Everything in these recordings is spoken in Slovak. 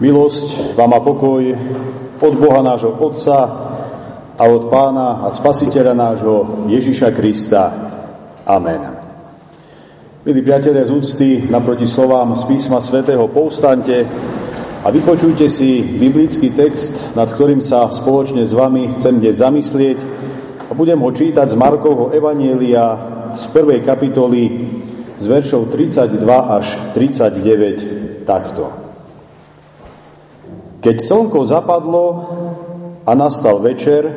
Milosť vám a pokoj od Boha nášho Otca a od Pána a Spasiteľa nášho Ježiša Krista. Amen. Milí priatelia z úcty, naproti slovám z písma svätého povstante a vypočujte si biblický text, nad ktorým sa spoločne s vami chcem dnes zamyslieť a budem ho čítať z Markovho Evanielia z prvej kapitoly z veršov 32 až 39 takto. Keď slnko zapadlo a nastal večer,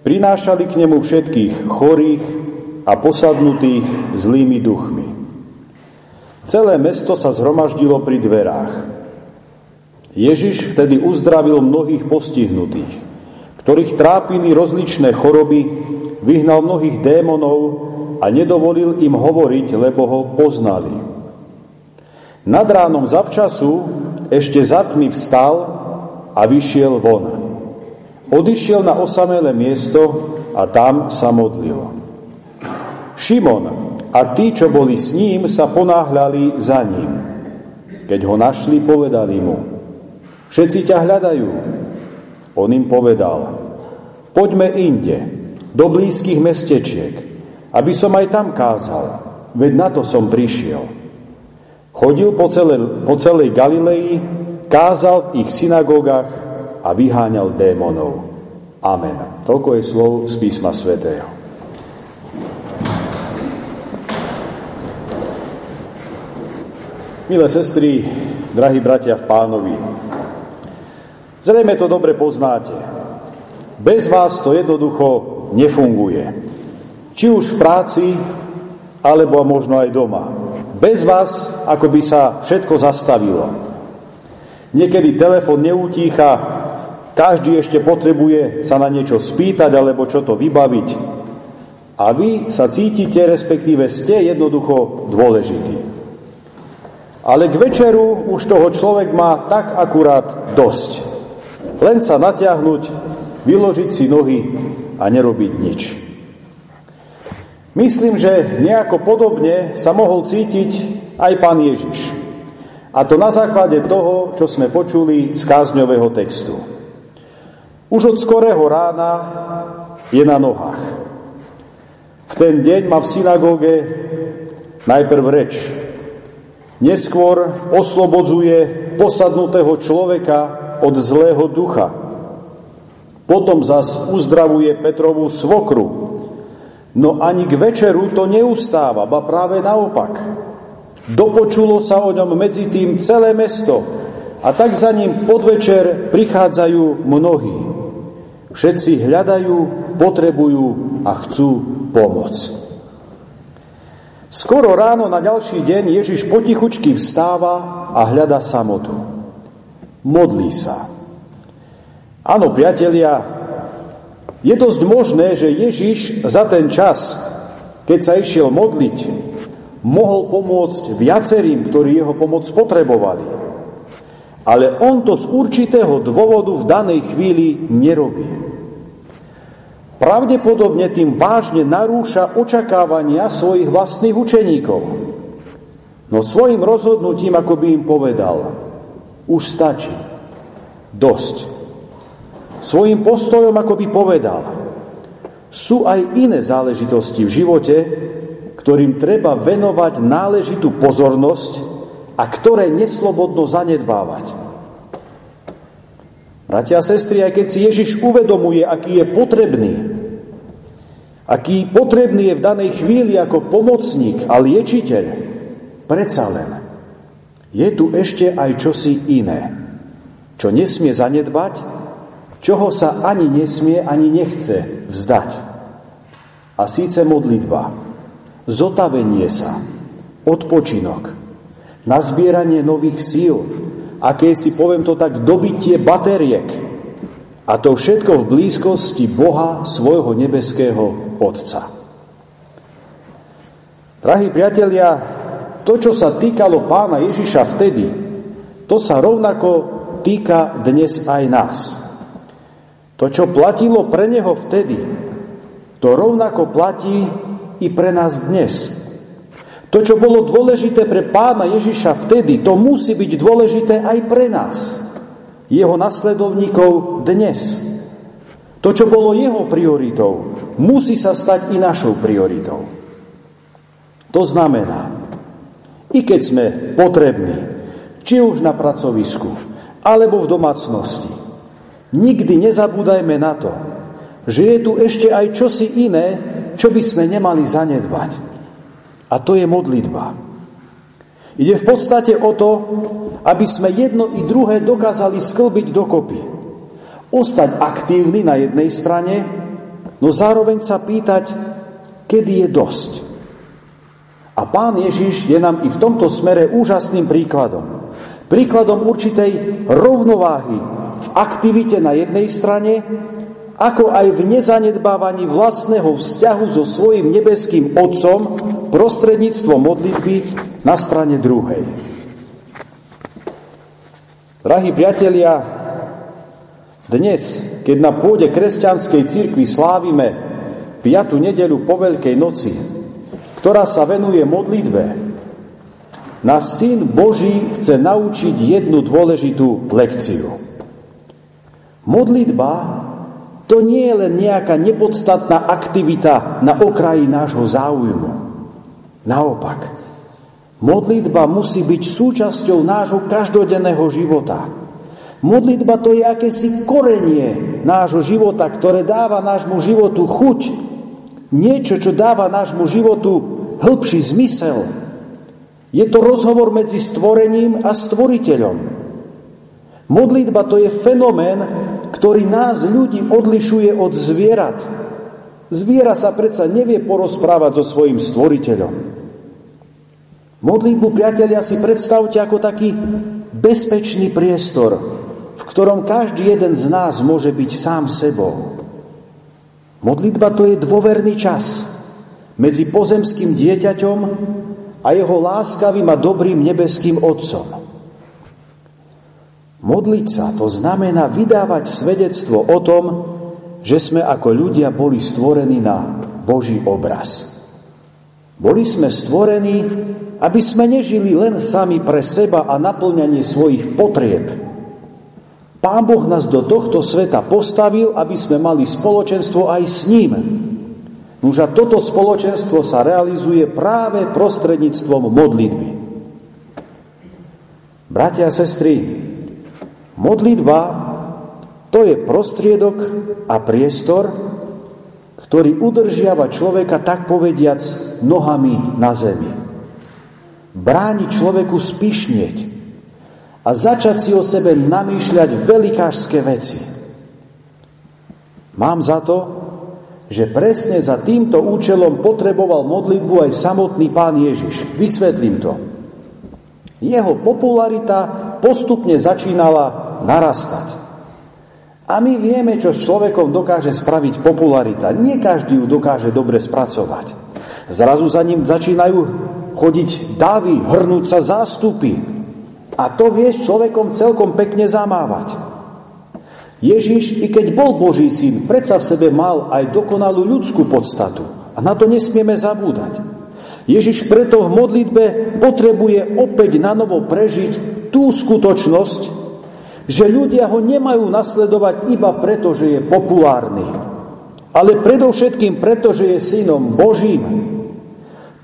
prinášali k nemu všetkých chorých a posadnutých zlými duchmi. Celé mesto sa zhromaždilo pri dverách. Ježiš vtedy uzdravil mnohých postihnutých, ktorých trápili rozličné choroby, vyhnal mnohých démonov a nedovolil im hovoriť, lebo ho poznali. Nad ránom zavčasu ešte za tmy vstal a vyšiel von. Odišiel na osamelé miesto a tam sa modlil. Šimon a tí, čo boli s ním, sa ponáhľali za ním. Keď ho našli, povedali mu, všetci ťa hľadajú. On im povedal, poďme inde, do blízkych mestečiek, aby som aj tam kázal, veď na to som prišiel. Chodil po celej, po celej Galilei, kázal v ich synagógach a vyháňal démonov. Amen. Toľko je slov z písma svätého. Milé sestry, drahí bratia v pánovi, zrejme to dobre poznáte. Bez vás to jednoducho nefunguje. Či už v práci, alebo možno aj doma. Bez vás, ako by sa všetko zastavilo. Niekedy telefon neutícha, každý ešte potrebuje sa na niečo spýtať alebo čo to vybaviť. A vy sa cítite, respektíve ste jednoducho dôležití. Ale k večeru už toho človek má tak akurát dosť. Len sa natiahnuť, vyložiť si nohy a nerobiť nič. Myslím, že nejako podobne sa mohol cítiť aj pán Ježiš. A to na základe toho, čo sme počuli z kázňového textu. Už od skorého rána je na nohách. V ten deň má v synagóge najprv reč. Neskôr oslobodzuje posadnutého človeka od zlého ducha. Potom zas uzdravuje Petrovú svokru, No ani k večeru to neustáva, ba práve naopak. Dopočulo sa o ňom medzi tým celé mesto a tak za ním podvečer prichádzajú mnohí. Všetci hľadajú, potrebujú a chcú pomoc. Skoro ráno na ďalší deň Ježiš potichučky vstáva a hľada samotu. Modlí sa. Áno, priatelia, je dosť možné, že Ježiš za ten čas, keď sa išiel modliť, mohol pomôcť viacerým, ktorí jeho pomoc potrebovali. Ale on to z určitého dôvodu v danej chvíli nerobí. Pravdepodobne tým vážne narúša očakávania svojich vlastných učeníkov. No svojim rozhodnutím, ako by im povedal, už stačí, dosť svojim postojom ako by povedal, sú aj iné záležitosti v živote, ktorým treba venovať náležitú pozornosť a ktoré neslobodno zanedbávať. Bratia a sestry, aj keď si Ježiš uvedomuje, aký je potrebný, aký potrebný je v danej chvíli ako pomocník a liečiteľ, predsa len je tu ešte aj čosi iné, čo nesmie zanedbať čoho sa ani nesmie, ani nechce vzdať. A síce modlitba, zotavenie sa, odpočinok, nazbieranie nových síl, aké si, poviem to tak, dobitie batériek. A to všetko v blízkosti Boha, svojho nebeského Otca. Drahí priatelia, to, čo sa týkalo pána Ježiša vtedy, to sa rovnako týka dnes aj nás. To, čo platilo pre neho vtedy, to rovnako platí i pre nás dnes. To, čo bolo dôležité pre pána Ježiša vtedy, to musí byť dôležité aj pre nás. jeho nasledovníkov dnes. To, čo bolo jeho prioritou, musí sa stať i našou prioritou. To znamená, i keď sme potrební, či už na pracovisku, alebo v domácnosti, nikdy nezabúdajme na to, že je tu ešte aj čosi iné, čo by sme nemali zanedbať. A to je modlitba. Ide v podstate o to, aby sme jedno i druhé dokázali sklbiť dokopy. Ostať aktívny na jednej strane, no zároveň sa pýtať, kedy je dosť. A pán Ježiš je nám i v tomto smere úžasným príkladom. Príkladom určitej rovnováhy v aktivite na jednej strane, ako aj v nezanedbávaní vlastného vzťahu so svojim nebeským Otcom prostredníctvom modlitby na strane druhej. Drahí priatelia, dnes, keď na pôde kresťanskej cirkvi slávime 5. nedeľu po Veľkej noci, ktorá sa venuje modlitbe, nás Syn Boží chce naučiť jednu dôležitú lekciu. Modlitba to nie je len nejaká nepodstatná aktivita na okraji nášho záujmu. Naopak, modlitba musí byť súčasťou nášho každodenného života. Modlitba to je akési korenie nášho života, ktoré dáva nášmu životu chuť. Niečo, čo dáva nášmu životu hĺbší zmysel. Je to rozhovor medzi stvorením a stvoriteľom. Modlitba to je fenomén, ktorý nás ľudí odlišuje od zvierat. Zviera sa predsa nevie porozprávať so svojim stvoriteľom. Modlitbu, priatelia, si predstavte ako taký bezpečný priestor, v ktorom každý jeden z nás môže byť sám sebou. Modlitba to je dôverný čas medzi pozemským dieťaťom a jeho láskavým a dobrým nebeským Otcom. Modliť sa to znamená vydávať svedectvo o tom, že sme ako ľudia boli stvorení na Boží obraz. Boli sme stvorení, aby sme nežili len sami pre seba a naplňanie svojich potrieb. Pán Boh nás do tohto sveta postavil, aby sme mali spoločenstvo aj s ním. Nož a toto spoločenstvo sa realizuje práve prostredníctvom modlitby. Bratia a sestry, Modlitba to je prostriedok a priestor, ktorý udržiava človeka tak povediac nohami na zemi. Bráni človeku spišnieť a začať si o sebe namýšľať velikážské veci. Mám za to, že presne za týmto účelom potreboval modlitbu aj samotný pán Ježiš. Vysvetlím to. Jeho popularita postupne začínala narastať. A my vieme, čo s človekom dokáže spraviť popularita. Nie každý ju dokáže dobre spracovať. Zrazu za ním začínajú chodiť davy, hrnúť sa zástupy. A to vie s človekom celkom pekne zamávať. Ježiš, i keď bol Boží syn, predsa v sebe mal aj dokonalú ľudskú podstatu. A na to nesmieme zabúdať. Ježiš preto v modlitbe potrebuje opäť na novo prežiť tú skutočnosť, že ľudia ho nemajú nasledovať iba preto, že je populárny, ale predovšetkým preto, že je synom Božím.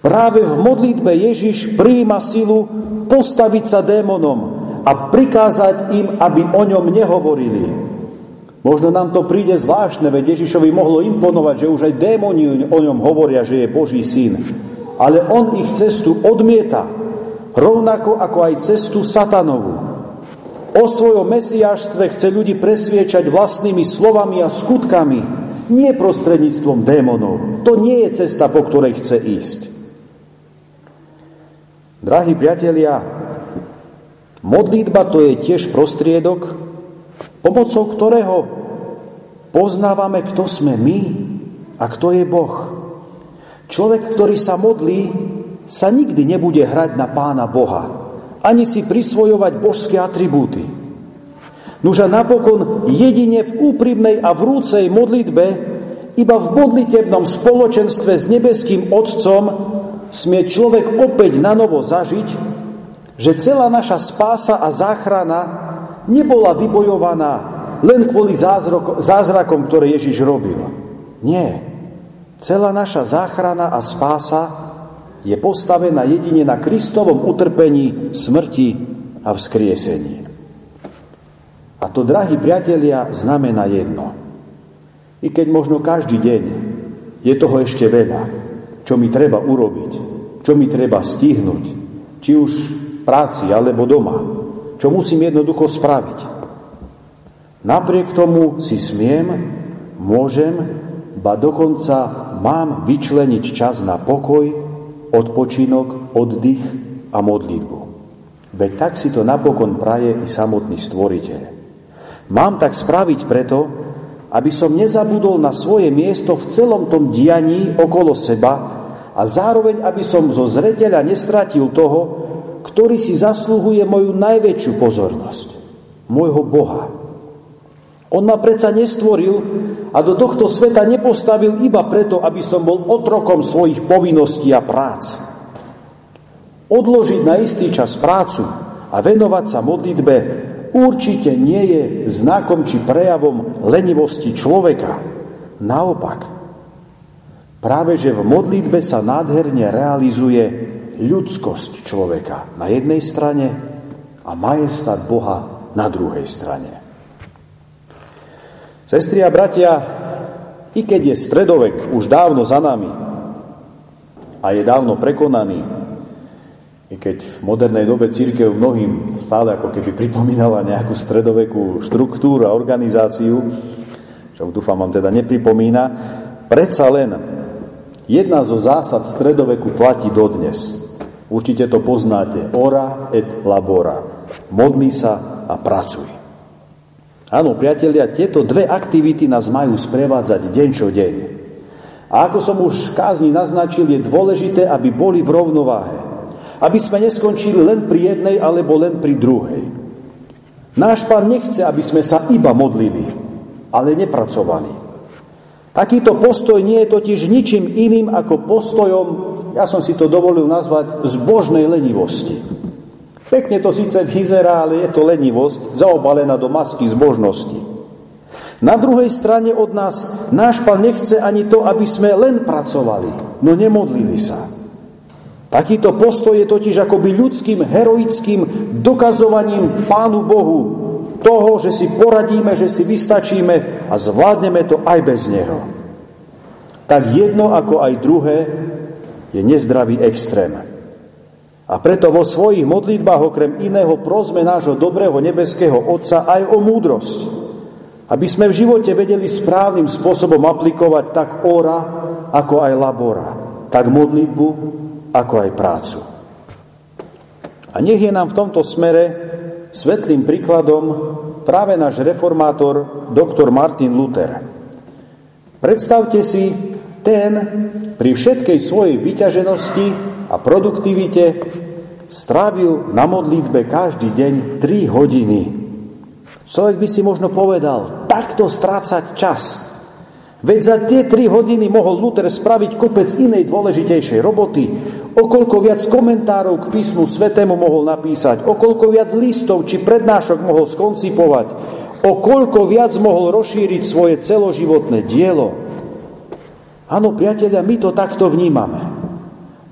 Práve v modlitbe Ježiš prijíma silu postaviť sa démonom a prikázať im, aby o ňom nehovorili. Možno nám to príde zvláštne, veď Ježišovi mohlo imponovať, že už aj démoni o ňom hovoria, že je Boží syn. Ale on ich cestu odmieta, rovnako ako aj cestu satanovú. O svojom mesiáštve chce ľudí presviečať vlastnými slovami a skutkami, nie prostredníctvom démonov. To nie je cesta, po ktorej chce ísť. Drahí priatelia, modlitba to je tiež prostriedok, pomocou ktorého poznávame, kto sme my a kto je Boh. Človek, ktorý sa modlí, sa nikdy nebude hrať na pána Boha ani si prisvojovať božské atribúty. Nuž a napokon jedine v úprimnej a vrúcej modlitbe, iba v modlitebnom spoločenstve s nebeským Otcom smie človek opäť na novo zažiť, že celá naša spása a záchrana nebola vybojovaná len kvôli zázrakom, ktoré Ježiš robil. Nie. Celá naša záchrana a spása je postavená jedine na Kristovom utrpení, smrti a vzkriesení. A to, drahí priatelia, znamená jedno. I keď možno každý deň je toho ešte veľa, čo mi treba urobiť, čo mi treba stihnúť, či už v práci alebo doma, čo musím jednoducho spraviť. Napriek tomu si smiem, môžem, ba dokonca mám vyčleniť čas na pokoj, odpočinok, oddych a modlitbu. Veď tak si to napokon praje i samotný stvoriteľ. Mám tak spraviť preto, aby som nezabudol na svoje miesto v celom tom dianí okolo seba a zároveň, aby som zo zreteľa nestratil toho, ktorý si zasluhuje moju najväčšiu pozornosť, môjho Boha. On ma predsa nestvoril a do tohto sveta nepostavil iba preto, aby som bol otrokom svojich povinností a prác. Odložiť na istý čas prácu a venovať sa modlitbe určite nie je znakom či prejavom lenivosti človeka. Naopak, práve že v modlitbe sa nádherne realizuje ľudskosť človeka na jednej strane a majestát Boha na druhej strane. Sestri a bratia, i keď je stredovek už dávno za nami a je dávno prekonaný, i keď v modernej dobe církev mnohým stále ako keby pripomínala nejakú stredovekú štruktúru a organizáciu, čo dúfam vám teda nepripomína, predsa len jedna zo zásad stredoveku platí dodnes. Určite to poznáte. Ora et labora. Modli sa a pracuj. Áno, priatelia, tieto dve aktivity nás majú sprevádzať deň čo deň. A ako som už v kázni naznačil, je dôležité, aby boli v rovnováhe. Aby sme neskončili len pri jednej alebo len pri druhej. Náš pán nechce, aby sme sa iba modlili, ale nepracovali. Takýto postoj nie je totiž ničím iným ako postojom, ja som si to dovolil nazvať, zbožnej lenivosti. Pekne to síce vyzerá, ale je to lenivosť, zaobalená do masky zbožnosti. Na druhej strane od nás náš pán nechce ani to, aby sme len pracovali, no nemodlili sa. Takýto postoj je totiž akoby ľudským, heroickým dokazovaním Pánu Bohu toho, že si poradíme, že si vystačíme a zvládneme to aj bez Neho. Tak jedno ako aj druhé je nezdravý extrém. A preto vo svojich modlitbách okrem iného prosme nášho dobrého nebeského Otca aj o múdrosť, aby sme v živote vedeli správnym spôsobom aplikovať tak ora, ako aj labora, tak modlitbu, ako aj prácu. A nech je nám v tomto smere svetlým príkladom práve náš reformátor doktor Martin Luther. Predstavte si, ten pri všetkej svojej vyťaženosti a produktivite strávil na modlitbe každý deň 3 hodiny. Človek by si možno povedal, takto strácať čas. Veď za tie tri hodiny mohol Luther spraviť kopec inej dôležitejšej roboty, okoľko viac komentárov k písmu svetému mohol napísať, okoľko viac listov či prednášok mohol skoncipovať, okoľko viac mohol rozšíriť svoje celoživotné dielo. Áno, priatelia, my to takto vnímame.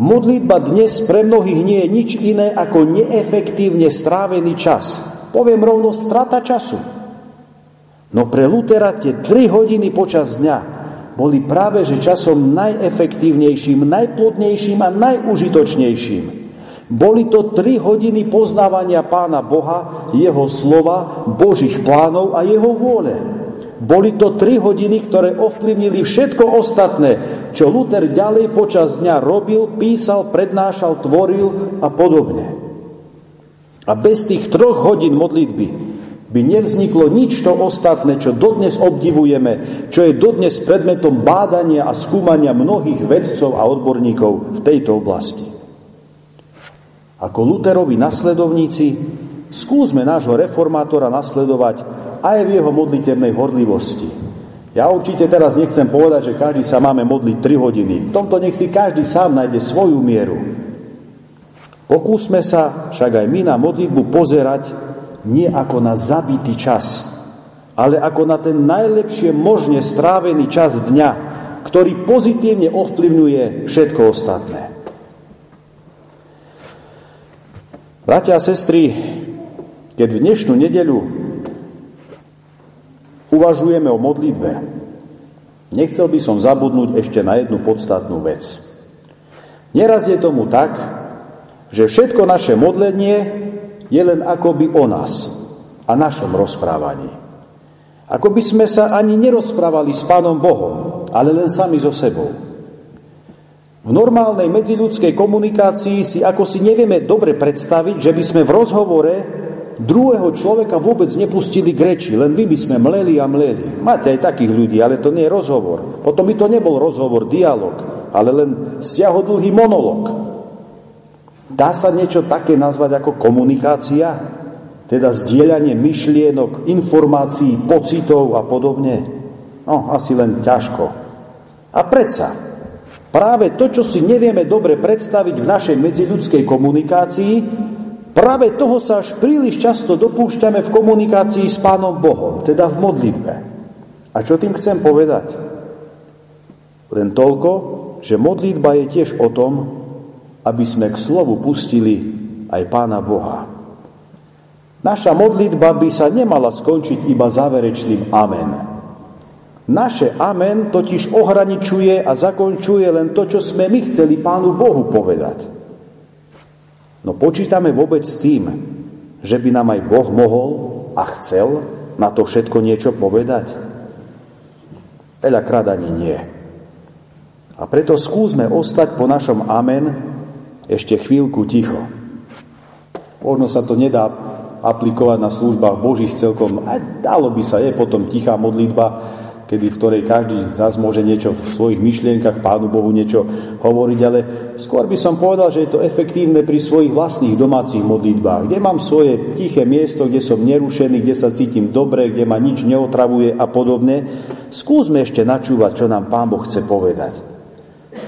Modlitba dnes pre mnohých nie je nič iné ako neefektívne strávený čas. Poviem rovno, strata času. No pre Lutera tie tri hodiny počas dňa boli práve že časom najefektívnejším, najplodnejším a najužitočnejším. Boli to tri hodiny poznávania Pána Boha, Jeho slova, Božích plánov a Jeho vôle. Boli to tri hodiny, ktoré ovplyvnili všetko ostatné, čo Luther ďalej počas dňa robil, písal, prednášal, tvoril a podobne. A bez tých troch hodín modlitby by nevzniklo nič to ostatné, čo dodnes obdivujeme, čo je dodnes predmetom bádania a skúmania mnohých vedcov a odborníkov v tejto oblasti. Ako Luterovi nasledovníci skúsme nášho reformátora nasledovať aj v jeho modlitevnej horlivosti. Ja určite teraz nechcem povedať, že každý sa máme modliť 3 hodiny. V tomto nech si každý sám nájde svoju mieru. Pokúsme sa však aj my na modlitbu pozerať nie ako na zabitý čas, ale ako na ten najlepšie možne strávený čas dňa, ktorý pozitívne ovplyvňuje všetko ostatné. Bratia a sestry, keď v dnešnú nedeľu uvažujeme o modlitbe, nechcel by som zabudnúť ešte na jednu podstatnú vec. Neraz je tomu tak, že všetko naše modlenie je len akoby o nás a našom rozprávaní. Ako by sme sa ani nerozprávali s Pánom Bohom, ale len sami so sebou. V normálnej medziľudskej komunikácii si ako si nevieme dobre predstaviť, že by sme v rozhovore druhého človeka vôbec nepustili k reči, len my by sme mleli a mleli. Máte aj takých ľudí, ale to nie je rozhovor. Potom by to nebol rozhovor, dialog, ale len siahodlhý monolog. Dá sa niečo také nazvať ako komunikácia? teda zdieľanie myšlienok, informácií, pocitov a podobne? No, asi len ťažko. A predsa, práve to, čo si nevieme dobre predstaviť v našej medziľudskej komunikácii, práve toho sa až príliš často dopúšťame v komunikácii s Pánom Bohom, teda v modlitbe. A čo tým chcem povedať? Len toľko, že modlitba je tiež o tom, aby sme k slovu pustili aj Pána Boha. Naša modlitba by sa nemala skončiť iba záverečným amen. Naše amen totiž ohraničuje a zakončuje len to, čo sme my chceli Pánu Bohu povedať. No počítame vôbec s tým, že by nám aj Boh mohol a chcel na to všetko niečo povedať? Veľakrát ani nie. A preto skúsme ostať po našom amen ešte chvíľku ticho. Možno sa to nedá aplikovať na službách Božích celkom. A dalo by sa, je potom tichá modlitba, kedy v ktorej každý z nás môže niečo v svojich myšlienkach Pánu Bohu niečo hovoriť, ale skôr by som povedal, že je to efektívne pri svojich vlastných domácich modlitbách, kde mám svoje tiché miesto, kde som nerušený, kde sa cítim dobre, kde ma nič neotravuje a podobne. Skúsme ešte načúvať, čo nám Pán Boh chce povedať.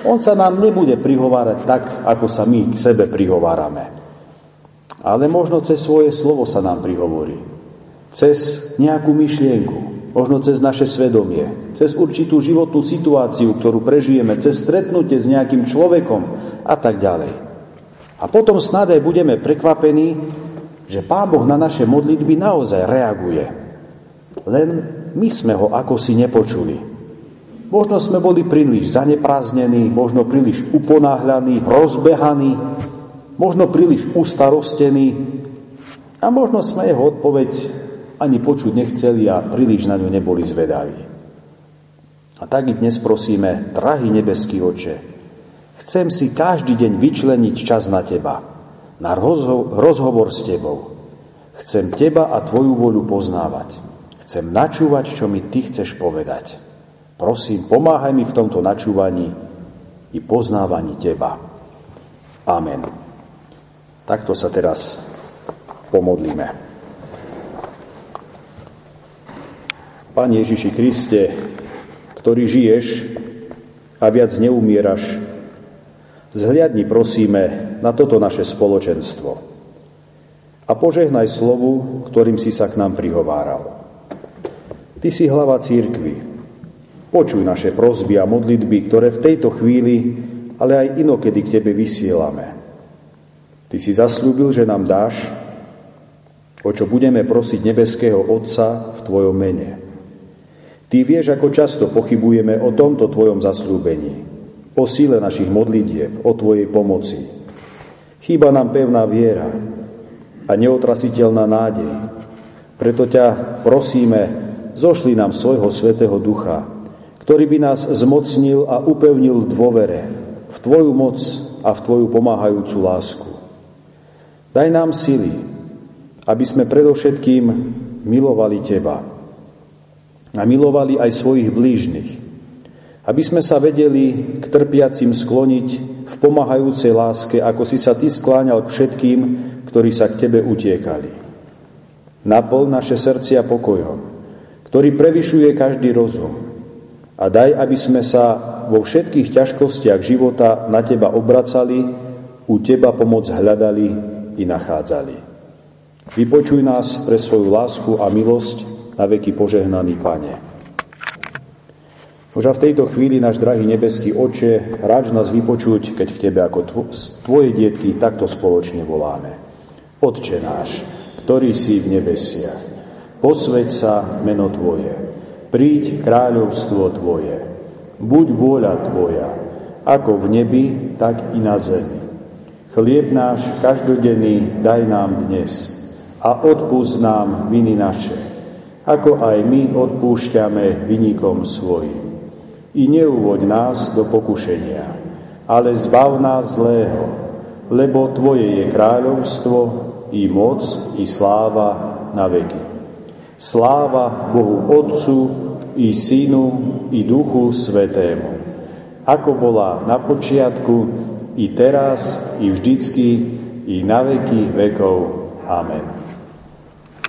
On sa nám nebude prihovárať tak, ako sa my k sebe prihovárame. Ale možno cez svoje slovo sa nám prihovorí. Cez nejakú myšlienku, možno cez naše svedomie, cez určitú životnú situáciu, ktorú prežijeme, cez stretnutie s nejakým človekom a tak ďalej. A potom snad aj budeme prekvapení, že Pán Boh na naše modlitby naozaj reaguje. Len my sme ho ako si nepočuli. Možno sme boli príliš zanepráznení, možno príliš uponáhľaní, rozbehaní, možno príliš ustarostený a možno sme jeho odpoveď ani počuť nechceli a príliš na ňu neboli zvedaví. A tak i dnes prosíme, drahý nebeský oče, chcem si každý deň vyčleniť čas na teba, na rozho- rozhovor s tebou. Chcem teba a tvoju voľu poznávať. Chcem načúvať, čo mi ty chceš povedať. Prosím, pomáhaj mi v tomto načúvaní i poznávaní teba. Amen. Takto sa teraz pomodlíme. Pane Ježiši Kriste, ktorý žiješ a viac neumieraš, zhliadni prosíme na toto naše spoločenstvo a požehnaj slovu, ktorým si sa k nám prihováral. Ty si hlava církvy. Počuj naše prozby a modlitby, ktoré v tejto chvíli, ale aj inokedy k Tebe vysielame. Ty si zaslúbil, že nám dáš, o čo budeme prosiť nebeského Otca v Tvojom mene. Ty vieš, ako často pochybujeme o tomto Tvojom zaslúbení, o síle našich modlitieb, o Tvojej pomoci. Chýba nám pevná viera a neotrasiteľná nádej. Preto ťa prosíme, zošli nám svojho Svetého Ducha, ktorý by nás zmocnil a upevnil v dôvere, v Tvoju moc a v Tvoju pomáhajúcu lásku. Daj nám sily, aby sme predovšetkým milovali Teba a milovali aj svojich blížnych, aby sme sa vedeli k trpiacim skloniť v pomáhajúcej láske, ako si sa Ty skláňal k všetkým, ktorí sa k Tebe utiekali. Napol naše srdcia pokojom, ktorý prevyšuje každý rozum a daj, aby sme sa vo všetkých ťažkostiach života na Teba obracali, u Teba pomoc hľadali i nachádzali. Vypočuj nás pre svoju lásku a milosť na veky požehnaný Pane. Možno v tejto chvíli, náš drahý nebeský oče, ráč nás vypočuť, keď k Tebe ako Tvoje dietky takto spoločne voláme. Otče náš, ktorý si v nebesiach, posveď sa meno Tvoje, príď kráľovstvo Tvoje, buď vôľa Tvoja, ako v nebi, tak i na zemi. Chlieb náš každodenný daj nám dnes a odpúsť nám viny naše, ako aj my odpúšťame vynikom svojim. I neuvoď nás do pokušenia, ale zbav nás zlého, lebo Tvoje je kráľovstvo, i moc, i sláva na veky. Sláva Bohu Otcu, i Synu, i Duchu Svetému, ako bola na počiatku, i teraz, i vždycky, i na veky vekov. Amen.